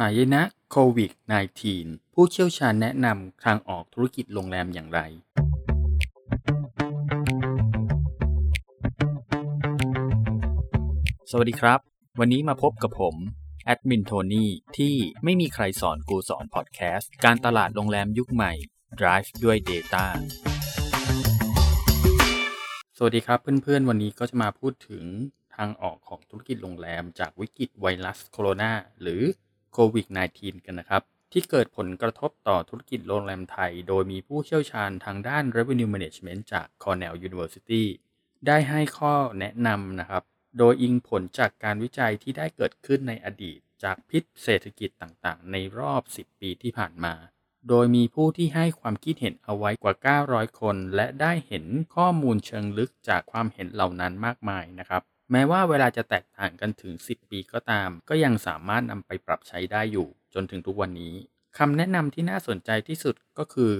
หายนะโควิด -19 ผู้เชี่ยวชาญแนะนำทางออกธุรกิจโรงแรมอย่างไร สวัสดีครับ วันนี้มาพบกับผม แอดมินโทนี่ที่ไม่มีใครสอนกูสอนพอดแคสต์ การตลาดโรงแรมยุคใหม่ Drive ด้วย Data สวัสดีครับเพื่อนๆ วันนี้ก็จะมาพูดถึงทางออกของธุรกิจโรงแรมจากวิกฤตไวรัสโคโรนาหรือ โควิด -19 กันนะครับ ที่เกิดผลกระทบต่อธุรกิจโรงแรมไทย โดยมีผู้เชี่ยวชาญทางด้าน Revenue Management จาก Cornell University ได้ให้ข้อแนะนำนะครับ โดยอิงผลจากการวิจัยที่ได้เกิดขึ้นในอดีต จากพิษเศรษฐกิจต่างๆ ในรอบ 10 ปีที่ผ่านมา โดยมีผู้ที่ให้ความคิดเห็นเอาไว้กว่า 900 คน และได้เห็นข้อมูลเชิงลึกจากความเห็นเหล่านั้นมากมายนะครับ แม้ว่าเวลาจะแตกต่างกันถึง 10 ปีก็ตาม ก็ยังสามารถนำไปปรับใช้ได้อยู่ จนถึงทุกวันนี้คำแนะนำที่น่าสนใจที่สุดก็คือ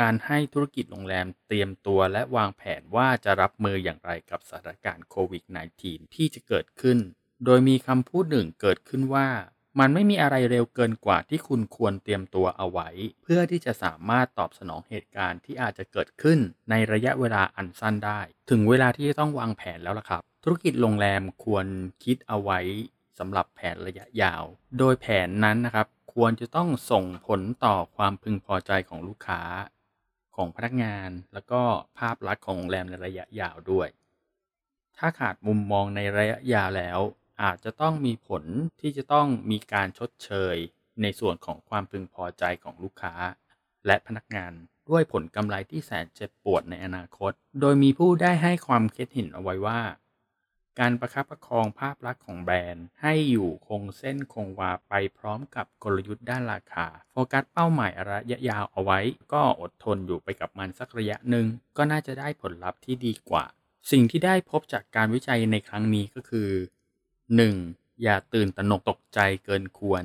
การให้ธุรกิจโรงแรมเตรียมตัวและวางแผนว่าจะรับมืออย่างไรกับสถานการณ์โควิด -19 ที่จะเกิดขึ้น โดยมีคำพูดหนึ่งเกิดขึ้นว่า มันไม่มีอะไรเร็วเกินกว่าที่คุณควรเตรียมตัวเอาไว้ เพื่อที่จะสามารถตอบสนองเหตุการณ์ที่อาจจะเกิดขึ้นในระยะเวลาอันสั้นได้ ถึงเวลาที่จะต้องวางแผนแล้วล่ะครับ ธุรกิจโรงแรมควรคิดเอาไว้สำหรับแผนระยะยาว โดยแผนนั้นนะครับ ควรจะต้องส่งผลต่อความพึงพอใจของลูกค้า ของพนักงาน แล้วก็ภาพลักษณ์ของโรงแรมในระยะยาวด้วย ถ้าขาดมุมมองในระยะยาวแล้ว อาจจะต้องมีผลที่จะต้องมีการชดเชย ในส่วนของความพึงพอใจของลูกค้า และพนักงานด้วยผลกำไรที่แสนเจ็บปวดในอนาคต โดยมีผู้ได้ให้ความคิดเห็นเอาไว้ว่า การประคับประคองภาพลักษณ์ของแบรนด์ ให้อยู่คงเส้นคงวาไปพร้อมกับกลยุทธ์ด้านราคา โฟกัสเป้าหมายระยะยาวเอาไว้ ก็อดทนอยู่ไปกับมันสักระยะหนึ่ง ก็น่าจะได้ผลลัพธ์ที่ดีกว่า สิ่งที่ได้พบจากการวิจัยในครั้งนี้ก็คือ 1. อย่าตื่นตระหนกตกใจเกินควร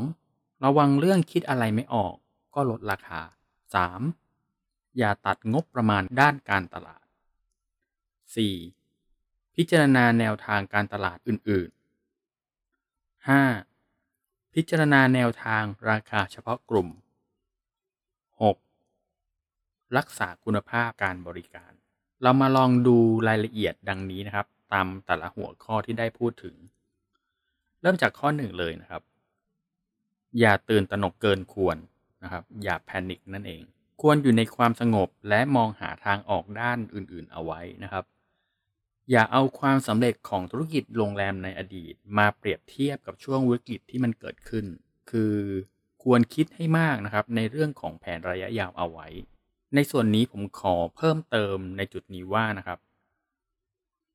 2. ระวังเรื่องคิดอะไรไม่ออก ก็ลดราคา 3. อย่าตัดงบประมาณด้านการตลาด 4. พิจารณาแนวทางการตลาดอื่น ๆ 5. พิจารณาแนวทางราคาเฉพาะกลุ่ม 6. รักษาคุณภาพการบริการ เรามาลองดูรายละเอียดดังนี้นะครับ ตามแต่ละหัวข้อที่ได้พูดถึง เริ่มจากข้อหนึ่งเลยนะครับ อย่าตื่นตระหนกเกินควรนะครับ อย่าแพนิคนั่นเอง ควรอยู่ในความสงบและมองหาทางออกด้านอื่น ๆ เอาไว้นะครับ อย่าเอาความสำเร็จของธุรกิจโรงแรมในอดีต มาเปรียบเทียบกับช่วงวิกฤตที่มันเกิดขึ้น คือควรคิดให้มากนะครับในเรื่องของแผนระยะยาวเอาไว้ ในส่วนนี้ผมขอเพิ่มเติมในจุดนี้ว่านะครับ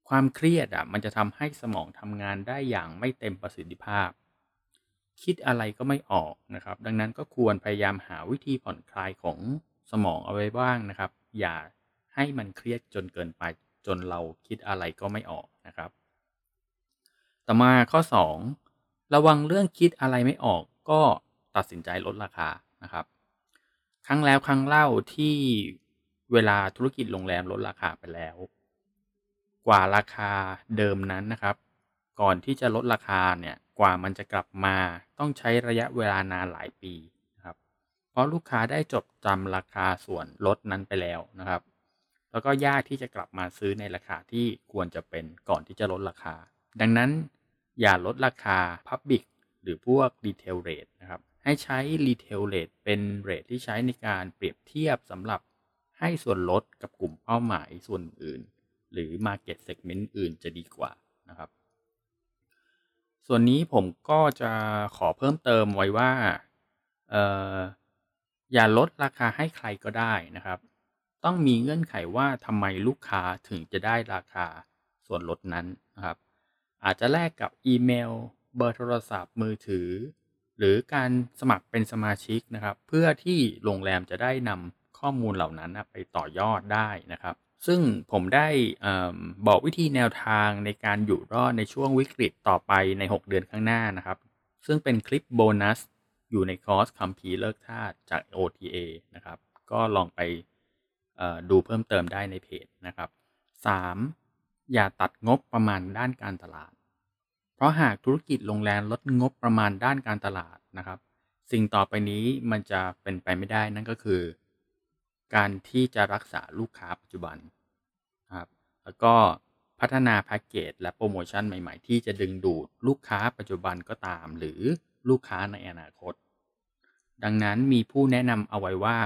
ความเครียดอะมันจะทำให้สมองทำงานได้อย่างไม่เต็มประสิทธิภาพ คิดอะไรก็ไม่ออกนะครับ ดังนั้นก็ควรพยายามหาวิธีผ่อนคลายของสมองเอาไว้บ้างนะครับ อย่าให้มันเครียดจนเกินไป จนเราคิดอะไรก็ไม่ออกนะครับ ต่อมาข้อ 2 ระวังเรื่องคิดอะไรไม่ออกก็ตัดสินใจลดราคานะครับ ครั้งแล้วครั้งเล่าที่เวลาธุรกิจโรงแรมลดราคาไปแล้ว กว่าราคาเดิมนั้นนะครับ ก่อนที่จะลดราคาเนี่ยกว่ามันจะกลับมาต้องใช้ระยะเวลานานหลายปีนะครับ เพราะลูกค้าได้จดจำราคาส่วนลดนั้นไปแล้วนะครับ แล้วก็ยากที่จะกลับมาซื้อในราคาที่ควรจะเป็นก่อนที่จะลดราคา ดังนั้นอย่าลดราคา Public หรือพวก Retail Rate นะครับ ให้ใช้ Retail Rate เป็นเรทที่ใช้ในการเปรียบเทียบสำหรับให้ส่วนลดกับกลุ่มเป้าหมายส่วนอื่น หรือ Market Segment อื่นจะดีกว่านะครับ ส่วนนี้ผมก็จะขอเพิ่มเติมไว้ว่าอออย่าลดราคาให้ใครก็ได้นะครับ ต้องมีเงื่อนไขว่าทำไมลูกค้าถึงจะได้ราคาส่วนลดนั้นนะครับ อาจจะแลกกับอีเมล เบอร์โทรศัพท์มือถือ หรือการสมัครเป็นสมาชิกนะครับ เพื่อที่โรงแรมจะได้นำข้อมูลเหล่านั้นไปต่อยอดได้นะครับ ซึ่งผมได้บอกวิธีแนวทางในการอยู่รอดในช่วงวิกฤตต่อไปใน 6 เดือนข้างหน้านะครับ ซึ่งเป็นคลิปโบนัสอยู่ในคอร์สคัมภีร์เลิกทาสจาก OTA นะครับ ก็ลองไป ดูเพิ่มเติมได้ในเพจนะครับ 3. อย่าตัดงบประมาณด้านการตลาด เพราะหากธุรกิจโรงแรมลดงบประมาณด้านการตลาดนะครับ สิ่งต่อไปนี้มันจะเป็นไปไม่ได้นั่นก็คือ การที่จะรักษาลูกค้าปัจจุบันครับแล้วก็พัฒนาแพ็กเกจและโปรโมชั่นใหม่ ๆ ที่จะดึงดูดลูกค้าปัจจุบันก็ตาม หรือลูกค้าในอนาคต ดังนั้นมีผู้แนะนำเอาไว้ว่า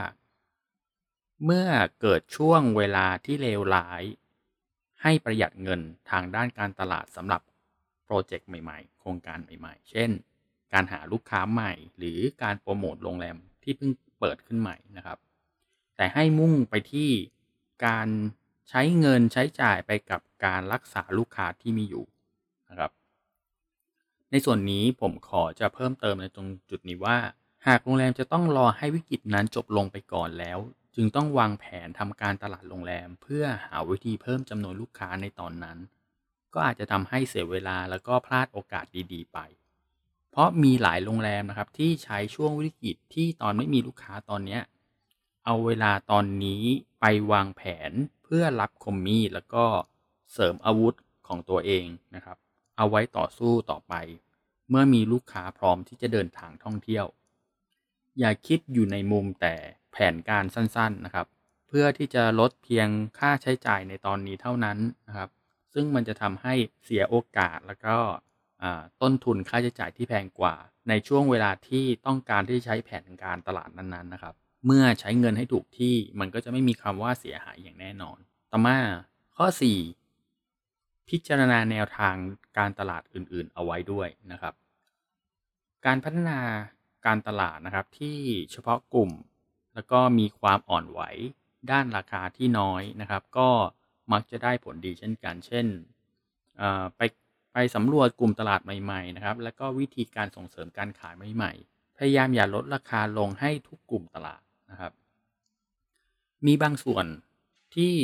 เมื่อเกิดช่วงเวลาที่เลวร้าย ให้ประหยัดเงินทางด้านการตลาดสำหรับโปรเจกต์ใหม่ๆ โครงการใหม่ๆ เช่น การหาลูกค้าใหม่ หรือการโปรโมทโรงแรมที่เพิ่งเปิดขึ้นใหม่นะครับ แต่ให้มุ่งไปที่การใช้เงินใช้จ่ายไปกับการรักษาลูกค้าที่มีอยู่นะครับ ในส่วนนี้ผมขอจะเพิ่มเติมในตรงจุดนี้ว่า หากโรงแรมจะต้องรอให้วิกฤตนั้นจบลงไปก่อนแล้ว จึงต้องวางแผนทำการตลาดโรงแรม เพื่อหาวิธีเพิ่มจำนวนลูกค้าในตอนนั้น ก็อาจจะทำให้เสียเวลาแล้วก็พลาดโอกาสดีๆ ไป เพราะมีหลายโรงแรมนะครับที่ใช้ช่วงวิกฤตที่ตอนไม่มีลูกค้าตอนนี้เอาเวลาตอนนี้ไปวางแผนเพื่อรับคอมมี่แล้วก็เสริมอาวุธของตัวเองนะครับ เอาไว้ต่อสู้ต่อไป เมื่อมีลูกค้าพร้อมที่จะเดินทางท่องเที่ยว อย่าคิดอยู่ในมุมแต่ แผนการสั้นๆนะครับ เพื่อที่จะลดเพียงค่าใช้จ่ายในตอนนี้เท่านั้นนะครับ ซึ่งมันจะทำให้เสียโอกาสแล้วก็ต้นทุนค่าใช้จ่ายที่แพงกว่า ในช่วงเวลาที่ต้องการที่ใช้แผนการตลาดนั้นๆนะครับ เมื่อใช้เงินให้ถูกที่มันก็จะไม่มีคำว่าเสียหายอย่างแน่นอน ต่อมาข้อ 4 พิจารณาแนวทางการตลาดอื่นๆ เอาไว้ด้วยนะครับ การพัฒนาการตลาดนะครับที่เฉพาะกลุ่ม แล้วก็มีความอ่อนไหวด้านราคาที่น้อยนะครับ ก็มักจะได้ผลดีเช่นกัน เช่นไปไปสำรวจกลุ่มตลาดใหม่ๆนะครับ แล้วก็วิธีการส่งเสริมการขายใหม่ๆ พยายามอย่าลดราคาลงให้ทุกกลุ่มตลาดนะครับ มีบางส่วนที่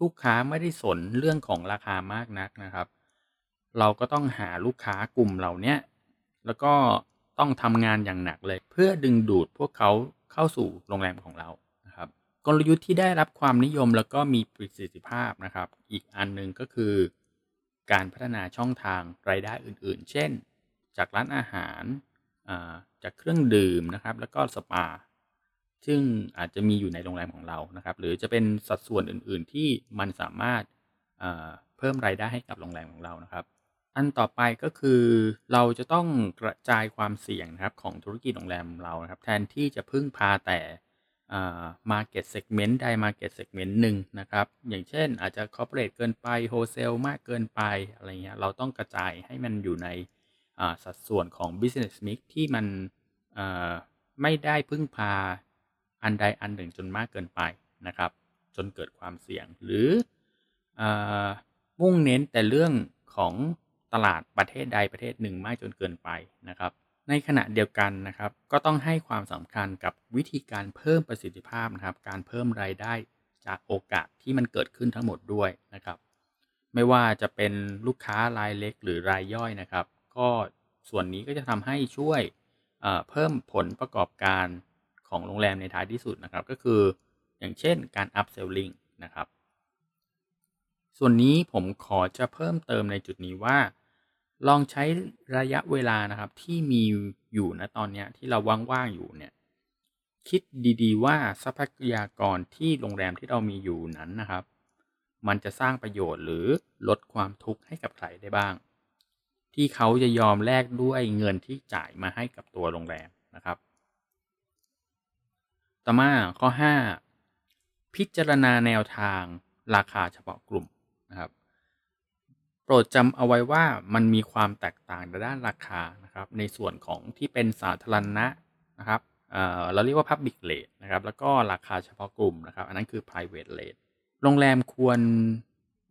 ลูกค้าไม่ได้สนเรื่องของราคามากนักนะครับ เราก็ต้องหาลูกค้ากลุ่มเหล่านี้แล้วก็ต้องทำงานอย่างหนักเลย เพื่อดึงดูดพวกเขา เข้าสู่โรงแรมของเรานะครับ กลยุทธ์ที่ได้รับความนิยมแล้วก็มีประสิทธิภาพนะครับ อีกอันหนึ่งก็คือ การพัฒนาช่องทางรายได้อื่น ๆ เช่น จากร้านอาหารจากเครื่องดื่มนะครับ แล้วก็สปา ซึ่งอาจจะมีอยู่ในโรงแรมของเรานะครับ หรือจะเป็นสัดส่วนอื่น ๆ ที่มันสามารถเพิ่มรายได้ให้กับโรงแรมของเรานะครับ อันต่อไปก็คือเราจะต้องกระจายความเสี่ยงนะครับของธุรกิจโรงแรมเรานะครับ แทนที่จะพึ่งพาแต่ market segment ใด market segment หนึ่งนะครับ อย่างเช่นอาจจะ corporate เกินไป wholesale มากเกินไปอะไรเงี้ยเราต้องกระจายให้มันอยู่ในสัดส่วนของ business mix ที่มันไม่ได้พึ่งพาอันใดอันหนึ่งจนมากเกินไปนะครับ จนเกิดความเสี่ยงหรืออมุ่งเน้นแต่เรื่องของ ตลาดประเทศใดประเทศหนึ่งมากจนเกินไปนะครับ ในขณะเดียวกันนะครับ ก็ต้องให้ความสำคัญกับวิธีการเพิ่มประสิทธิภาพนะครับ การเพิ่มรายได้จากโอกาสที่มันเกิดขึ้นทั้งหมดด้วยนะครับ ไม่ว่าจะเป็นลูกค้ารายเล็กหรือรายย่อยนะครับ ก็ส่วนนี้ก็จะทำให้ช่วยเพิ่มผลประกอบการของโรงแรมในท้ายที่สุดนะครับ ก็คืออย่างเช่นการ upselling นะครับ ส่วนนี้ผมขอจะเพิ่มเติมในจุดนี้ว่า ลองใช้ระยะเวลานะครับที่มีอยู่นะตอนนี้ที่เราว่างๆอยู่เนี่ยคิดดีๆ ว่าทรัพยากรที่โรงแรมที่เรามีอยู่นั้นนะครับ มันจะสร้างประโยชน์หรือลดความทุกข์ให้กับใครได้บ้าง ที่เขาจะยอมแลกด้วยเงินที่จ่ายมาให้กับตัวโรงแรมนะครับ ต่อมาข้อ 5 พิจารณาแนวทางราคาเฉพาะกลุ่มนะครับ รดจำเอาไว้ว่ามันมีความแตกต่างในด้านราคานะครับ ในส่วนของที่เป็นสาธารณะนะครับเเราเรียกว่า Public Rate นะครับ แล้วก็ราคาเฉพาะกลุ่มนะครับ อันนั้นคือ Private Rate โรงแรมควร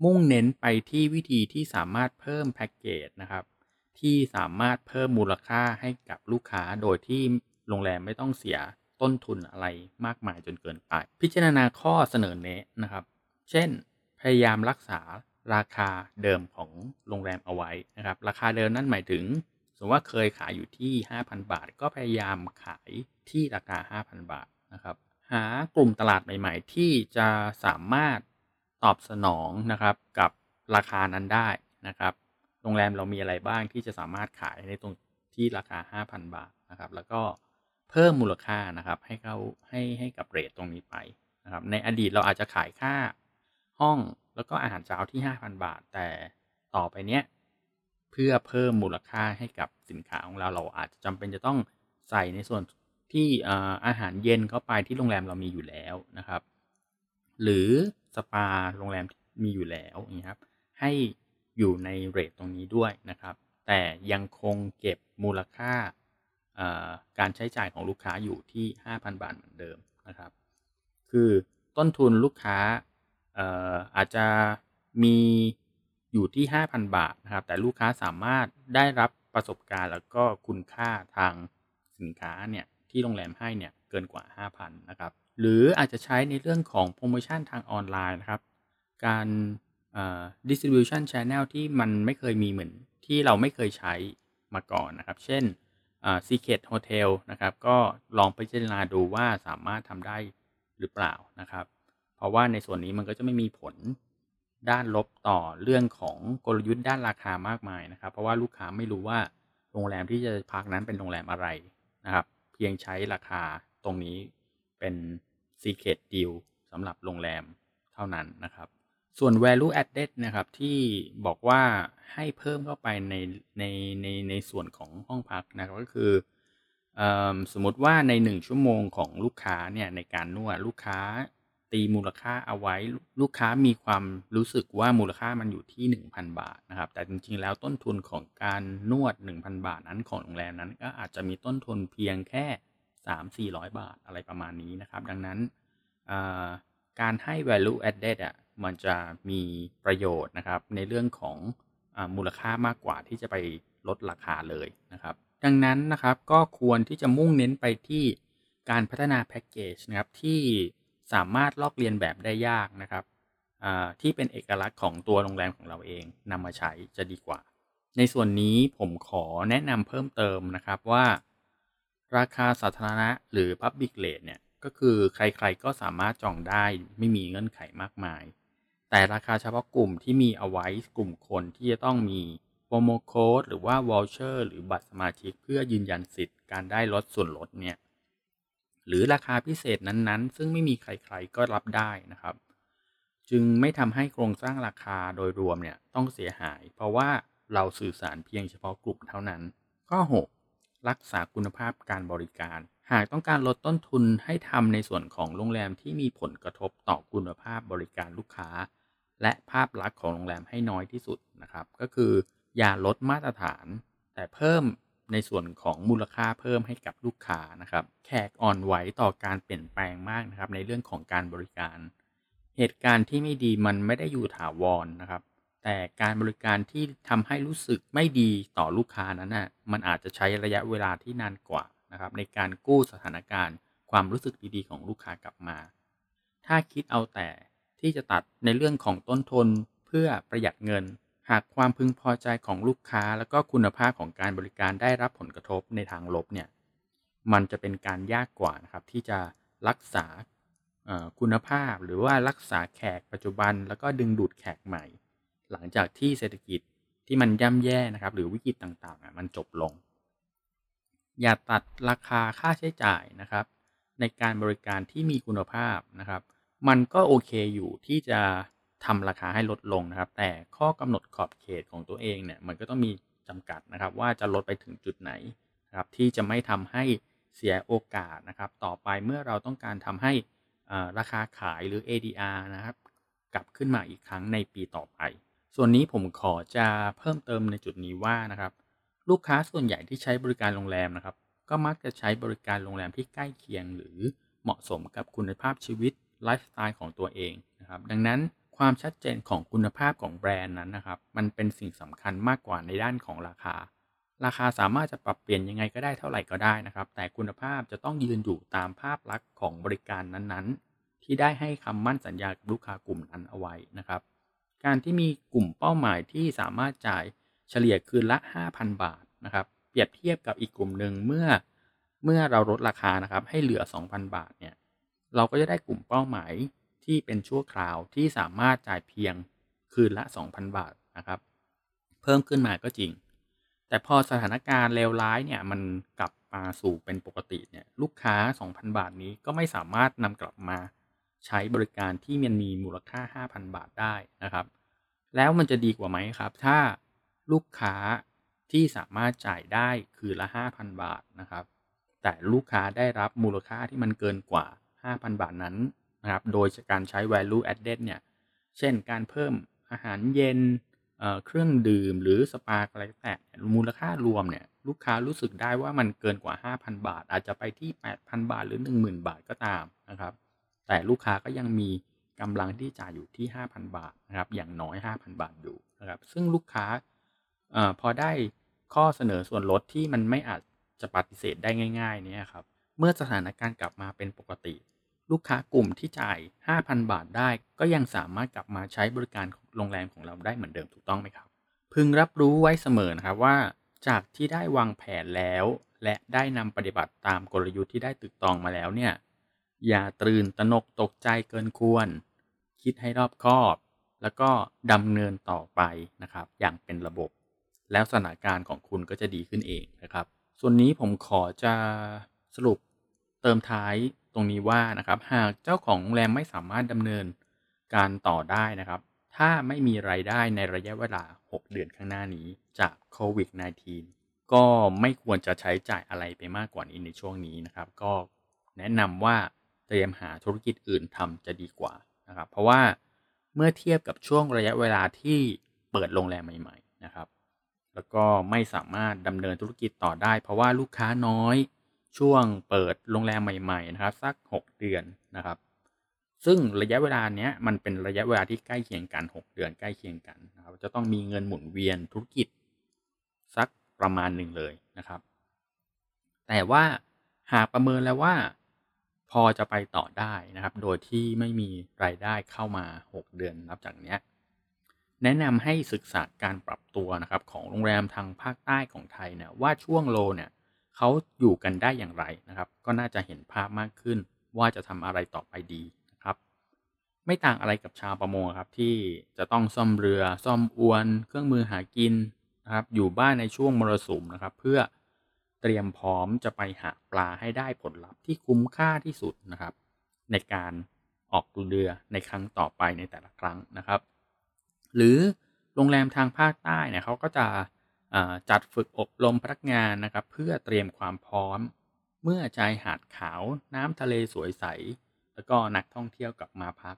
มุ่งเน้นไปที่วิธีที่สามารถเพิ่มแพ็กเกจนะครับ ที่สามารถเพิ่มมูลค่าให้กับลูกค้าโดยที่โรงแรมไม่ต้องเสียต้นทุนอะไรมากมายจนเกินไป พิจารณาข้อเสนอแนะนะครับ เช่น พยายามรักษา ราคาเดิมของโรงแรมเอาไว้นะครับ ราคาเดิมนั่นหมายถึง สมมติว่าเคยขายอยู่ที่ 5,000 บาท ก็พยายามขายที่ราคา 5,000 บาทนะครับ หากลุ่มตลาดใหม่ ๆ ที่จะสามารถตอบสนองนะครับกับราคานั้นได้นะครับ โรงแรมเรามีอะไรบ้างที่จะสามารถขายในตรงที่ราคา 5,000 บาทนะครับ แล้วก็เพิ่มมูลค่านะครับให้เขาให้ให้กับเรทตรงนี้ไปนะครับ ในอดีตเราอาจจะขายค่า ห้องแล้วก็อาหารเช้าที่ 5,000 บาท แต่ต่อไปเนี้ยเพื่อเพิ่มมูลค่าให้กับสินค้าของเราเราอาจจะจำเป็นจะต้องใส่ในส่วนที่อาหารเย็นเข้าไปที่โรงแรมเรามีอยู่แล้วนะครับ หรือสปาโรงแรมมีอยู่แล้วนี่ครับ ให้อยู่ในเรทตรงนี้ด้วยนะครับ แต่ยังคงเก็บมูลค่าการใช้จ่ายของลูกค้าอยู่ที่ 5,000 บาทเหมือนเดิมนะครับ คือต้นทุนลูกค้า อาจจะมีอยู่ที่ 5,000 บาทนะครับ แต่ลูกค้าสามารถได้รับประสบการณ์แล้วก็คุณค่าทางสินค้าเนี่ยที่โรงแรมให้เนี่ยเกินกว่า 5,000 นะครับ หรืออาจจะใช้ในเรื่องของโปรโมชั่นทางออนไลน์นะครับ การ distribution channel ที่มันไม่เคยมีเหมือนที่เราไม่เคยใช้มาก่อนนะครับ เช่น Secret Hotel นะครับ ก็ลองไปพิจารณาดูว่าสามารถทำได้หรือเปล่านะครับ เพราะว่าในส่วนนี้มันก็จะไม่มีผลด้านลบต่อเรื่องของกลยุทธ์ด้านราคามากมายนะครับ เพราะว่าลูกค้าไม่รู้ว่าโรงแรมที่จะพักนั้นเป็นโรงแรมอะไรนะครับ เพียงใช้ราคาตรงนี้เป็น Secret Deal สำหรับโรงแรมเท่านั้นนะครับ ส่วน value added นะครับที่บอกว่าให้เพิ่มเข้าไปในในในในส่วนของห้องพักนะครับก็คืออสมมติว่าใน 1 ชั่วโมงของลูกค้าเนี่ยในการนวดลูกค้า ตีมูลค่าเอาไว้ลูกค้ามีความรู้สึกว่ามูลค่ามันอยู่ที่ 1,000 บาทนะครับ แต่จริงๆแล้วต้นทุนของการนวด 1,000 บาทนั้นของโรงแรมนั้นก็อาจจะมีต้นทุนเพียงแค่ 3-400 บาทอะไรประมาณนี้นะครับ ดังนั้นการให้ value added อะมันจะมีประโยชน์นะครับ ในเรื่องของอมูลค่ามากกว่าที่จะไปลดราคาเลยนะครับ ดังนั้นนะครับก็ควรที่จะมุ่งเน้นไปที่การพัฒนาแพ็กเกจนะครับที่ สามารถลอกเลียนแบบได้ยากนะครับที่เป็นเอกลักษณ์ของตัวโรงแรมของเราเองนำมาใช้จะดีกว่า ในส่วนนี้ผมขอแนะนำเพิ่มเติมนะครับว่า ราคาสาธารณะหรือ Public Rate เนี่ยก็คือใครๆก็สามารถจองได้ไม่มีเงื่อนไขมากมาย แต่ราคาเฉพาะกลุ่มที่มีเอาไว้กลุ่มคนที่จะต้องมีโปรโมโค้ดหรือว่าวอลเชอร์หรือบัตรสมาชิกเพื่อยืนยันสิทธิ์การได้ลดส่วนลดเนี่ย หรือราคาพิเศษนั้นๆ ซึ่งไม่มีใครๆก็รับได้นะครับ จึงไม่ทำให้โครงสร้างราคาโดยรวมเนี่ยต้องเสียหาย เพราะว่าเราสื่อสารเพียงเฉพาะกลุ่มเท่านั้น ข้อ 6 รักษาคุณภาพการบริการ หากต้องการลดต้นทุนให้ทำในส่วนของโรงแรมที่มีผลกระทบต่อคุณภาพบริการลูกค้า และภาพลักษณ์ของโรงแรมให้น้อยที่สุดนะครับ ก็คืออย่าลดมาตรฐาน แต่เพิ่ม ในส่วนของมูลค่าเพิ่มให้กับลูกค้านะครับ แขกอ่อนไหวต่อการเปลี่ยนแปลงมากนะครับ ในเรื่องของการบริการ เหตุการณ์ที่ไม่ดีมันไม่ได้อยู่ถาวรนนะครับ แต่การบริการที่ทำให้รู้สึกไม่ดีต่อลูกค้านั้นนะ่ะมันอาจจะใช้ระยะเวลาที่นานกว่านะครับในการกู้สถานการณ์ ความรู้สึกดีๆ ของลูกค้ากลับมา ถ้าคิดเอาแต่ที่จะตัดในเรื่องของต้นทุนเพื่อประหยัดเงิน หากความพึงพอใจของลูกค้าแล้วก็คุณภาพของการบริการได้รับผลกระทบในทางลบเนี่ยมันจะเป็นการยากกว่านะครับที่จะรักษาคุณภาพหรือว่ารักษาแขกปัจจุบัน แล้วก็ดึงดูดแขกใหม่ หลังจากที่เศรษฐกิจที่มันย่ำแย่นะครับ หรือวิกฤตต่างๆมันจบลง อย่าตัดราคาค่าใช้จ่ายนะครับ ในการบริการที่มีคุณภาพนะครับ มันก็โอเคอยู่ที่จะ ทำราคาให้ลดลงนะครับ แต่ข้อกำหนดขอบเขตของตัวเองเนี่ยมันก็ต้องมีจำกัดนะครับ ว่าจะลดไปถึงจุดไหนนะครับที่จะไม่ทำให้เสียโอกาสนะครับ ต่อไปเมื่อเราต้องการทำให้ราคาขายหรือ ADR นะครับ กลับขึ้นมาอีกครั้งในปีต่อไป ส่วนนี้ผมขอจะเพิ่มเติมในจุดนี้ว่านะครับ ลูกค้าส่วนใหญ่ที่ใช้บริการโรงแรมนะครับ ก็มักจะใช้บริการโรงแรมที่ใกล้เคียง หรือเหมาะสมกับคุณภาพชีวิตไลฟ์สไตล์ของตัวเองนะครับ ดังนั้น ความชัดเจนของคุณภาพของแบรนด์นั้นนะครับ มันเป็นสิ่งสำคัญมากกว่าในด้านของราคา ราคาสามารถจะปรับเปลี่ยนยังไงก็ได้เท่าไหร่ก็ได้นะครับ แต่คุณภาพจะต้องยืนอยู่ตามภาพลักษณ์ของบริการนั้นๆ ที่ได้ให้คำมั่นสัญญากับลูกค้ากลุ่มนั้นเอาไว้นะครับ การที่มีกลุ่มเป้าหมายที่สามารถจ่ายเฉลี่ยคืนละ 5,000 บาทนะครับ เปรียบเทียบกับอีกกลุ่มหนึ่งเมื่อเมื่อเราลดราคานะครับให้เหลือ 2,000 บาทเนี่ยเราก็จะได้กลุ่มเป้าหมาย ที่เป็นชั่วคราวที่สามารถจ่ายเพียงคืนละ 2,000 บาทนะครับ เพิ่มขึ้นมาก็จริง แต่พอสถานการณ์เลวร้ายเนี่ยมันกลับมาสู่เป็นปกติเนี่ยลูกค้า 2,000 บาทนี้ก็ไม่สามารถนำกลับมาใช้บริการที่มันมีมูลค่า 5,000 บาทได้นะครับ แล้วมันจะดีกว่าไหมครับ ถ้าลูกค้าที่สามารถจ่ายได้คือละ 5,000 บาทนะครับ แต่ลูกค้าได้รับมูลค่าที่มันเกินกว่า 5,000 บาทนั้น นะครับโดยการใช้ value added เนี่ยเช่นการเพิ่มอาหารเย็นเเครื่องดื่มหรือสปาอะไรแต่มูลค่ารวมเนี่ยลูกค้ารู้สึกได้ว่ามันเกินกว่า 5,000 บาท อาจจะไปที่ 8,000 บาทหรือ 10,000 บาทก็ตามนะครับแต่ลูกค้าก็ยังมีกำลังที่จ่ายอยู่ที่ 5,000 บาทนะครับอย่างน้อย 5,000 บาทอยู่นะครับซึ่งลูกค้าอพอได้ข้อเสนอส่วนลดที่มันไม่อาจจะปฏิเสธได้ง่ายๆนี่ครับเมื่อสถานการณ์กลับมาเป็นปกติ ลูกค้ากลุ่มที่จ่าย 5,000 บาทได้ ก็ยังสามารถกลับมาใช้บริการโรงแรมของเราได้เหมือนเดิมถูกต้องไหมครับ พึงรับรู้ไว้เสมอนะครับว่า จากที่ได้วางแผนแล้ว และได้นำปฏิบัติตามกลยุทธ์ที่ได้ตึกตองมาแล้วเนี่ย อย่าตื่นตระหนกตกใจเกินควร คิดให้รอบคอบ แล้วก็ดำเนินต่อไปนะครับ อย่างเป็นระบบ แล้วสถานการณ์ของคุณก็จะดีขึ้นเองนะครับ ส่วนนี้ผมขอจะสรุปเติมท้าย ตรงนี้ว่านะครับหากเจ้าของโรงแรมไม่สามารถดำเนินการต่อได้นะครับ ถ้าไม่มีไรายได้ในระยะเวลา 6 เดือนข้างหน้านี้จากโควิด -19 ก็ไม่ควรจะใช้จ่ายอะไรไปมากกว่านี้ในช่วงนี้นะครับ ก็แนะนำว่าเตรียมหาธุรกิจอื่นทำจะดีกว่านะครับ เพราะว่าเมื่อเทียบกับช่วงระยะเวลาที่เปิดโรงแรมใหม่ ๆ นะครับ แล้วก็ไม่สามารถดำเนินธุรกิจต่อได้ เพราะว่าลูกค้าน้อย ช่วงเปิดโรงแรมใหม่ๆนะครับสัก 6 เดือนนะครับ ซึ่งระยะเวลาเนี้ยมันเป็นระยะเวลาที่ใกล้เคียงกัน 6 เดือนใกล้เคียงกันนะครับจะต้องมีเงินหมุนเวียนธุรกิจสักประมาณหนึ่งเลยนะครับ แต่ว่าหากประเมินแล้วว่าพอจะไปต่อได้นะครับ โดยที่ไม่มีรายได้เข้ามา 6 เดือนนับจากเนี้ยแนะนำให้ศึกษาการปรับตัวนะครับของโรงแรมทางภาคใต้ของไทยเนี่ยว่าช่วงโลเนี่ย เขาอยู่กันได้อย่างไรนะครับ ก็น่าจะเห็นภาพมากขึ้นว่าจะทำอะไรต่อไปดีนะครับ ไม่ต่างอะไรกับชาวประมงครับที่จะต้องซ่อมเรือซ่อมอวน เครื่องมือหากินนะครับ อยู่บ้านในช่วงมรสุมนะครับ เพื่อเตรียมพร้อมจะไปหาปลาให้ได้ผลลัพธ์ที่คุ้มค่าที่สุดนะครับ ในการออกเรือในครั้งต่อไปในแต่ละครั้งนะครับ หรือโรงแรมทางภาคใต้เนี่ยเขาก็จะ จัดฝึกอบรมพนักงานนะครับเพื่อเตรียมความพร้อม เมื่อชายหาดขาวน้ำทะเลสวยใส แล้วก็นักท่องเที่ยวกลับมาพัก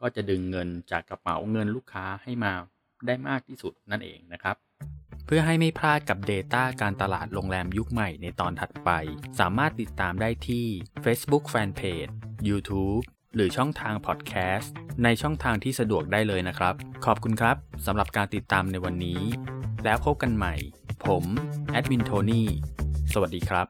ก็จะดึงเงินจากกระเป๋าเงินลูกค้าให้มาได้มากที่สุดนั่นเองนะครับ เพื่อให้ไม่พลาดกับ Data การตลาดโรงแรมยุคใหม่ในตอนถัดไป สามารถติดตามได้ที่ Facebook Fanpage YouTube หรือช่องทางพอดแคสต์ในช่องทางที่สะดวกได้เลยนะครับ ขอบคุณครับสำหรับการติดตามในวันนี้ แล้วพบกันใหม่ ผม แอดมินโทนี่ สวัสดีครับ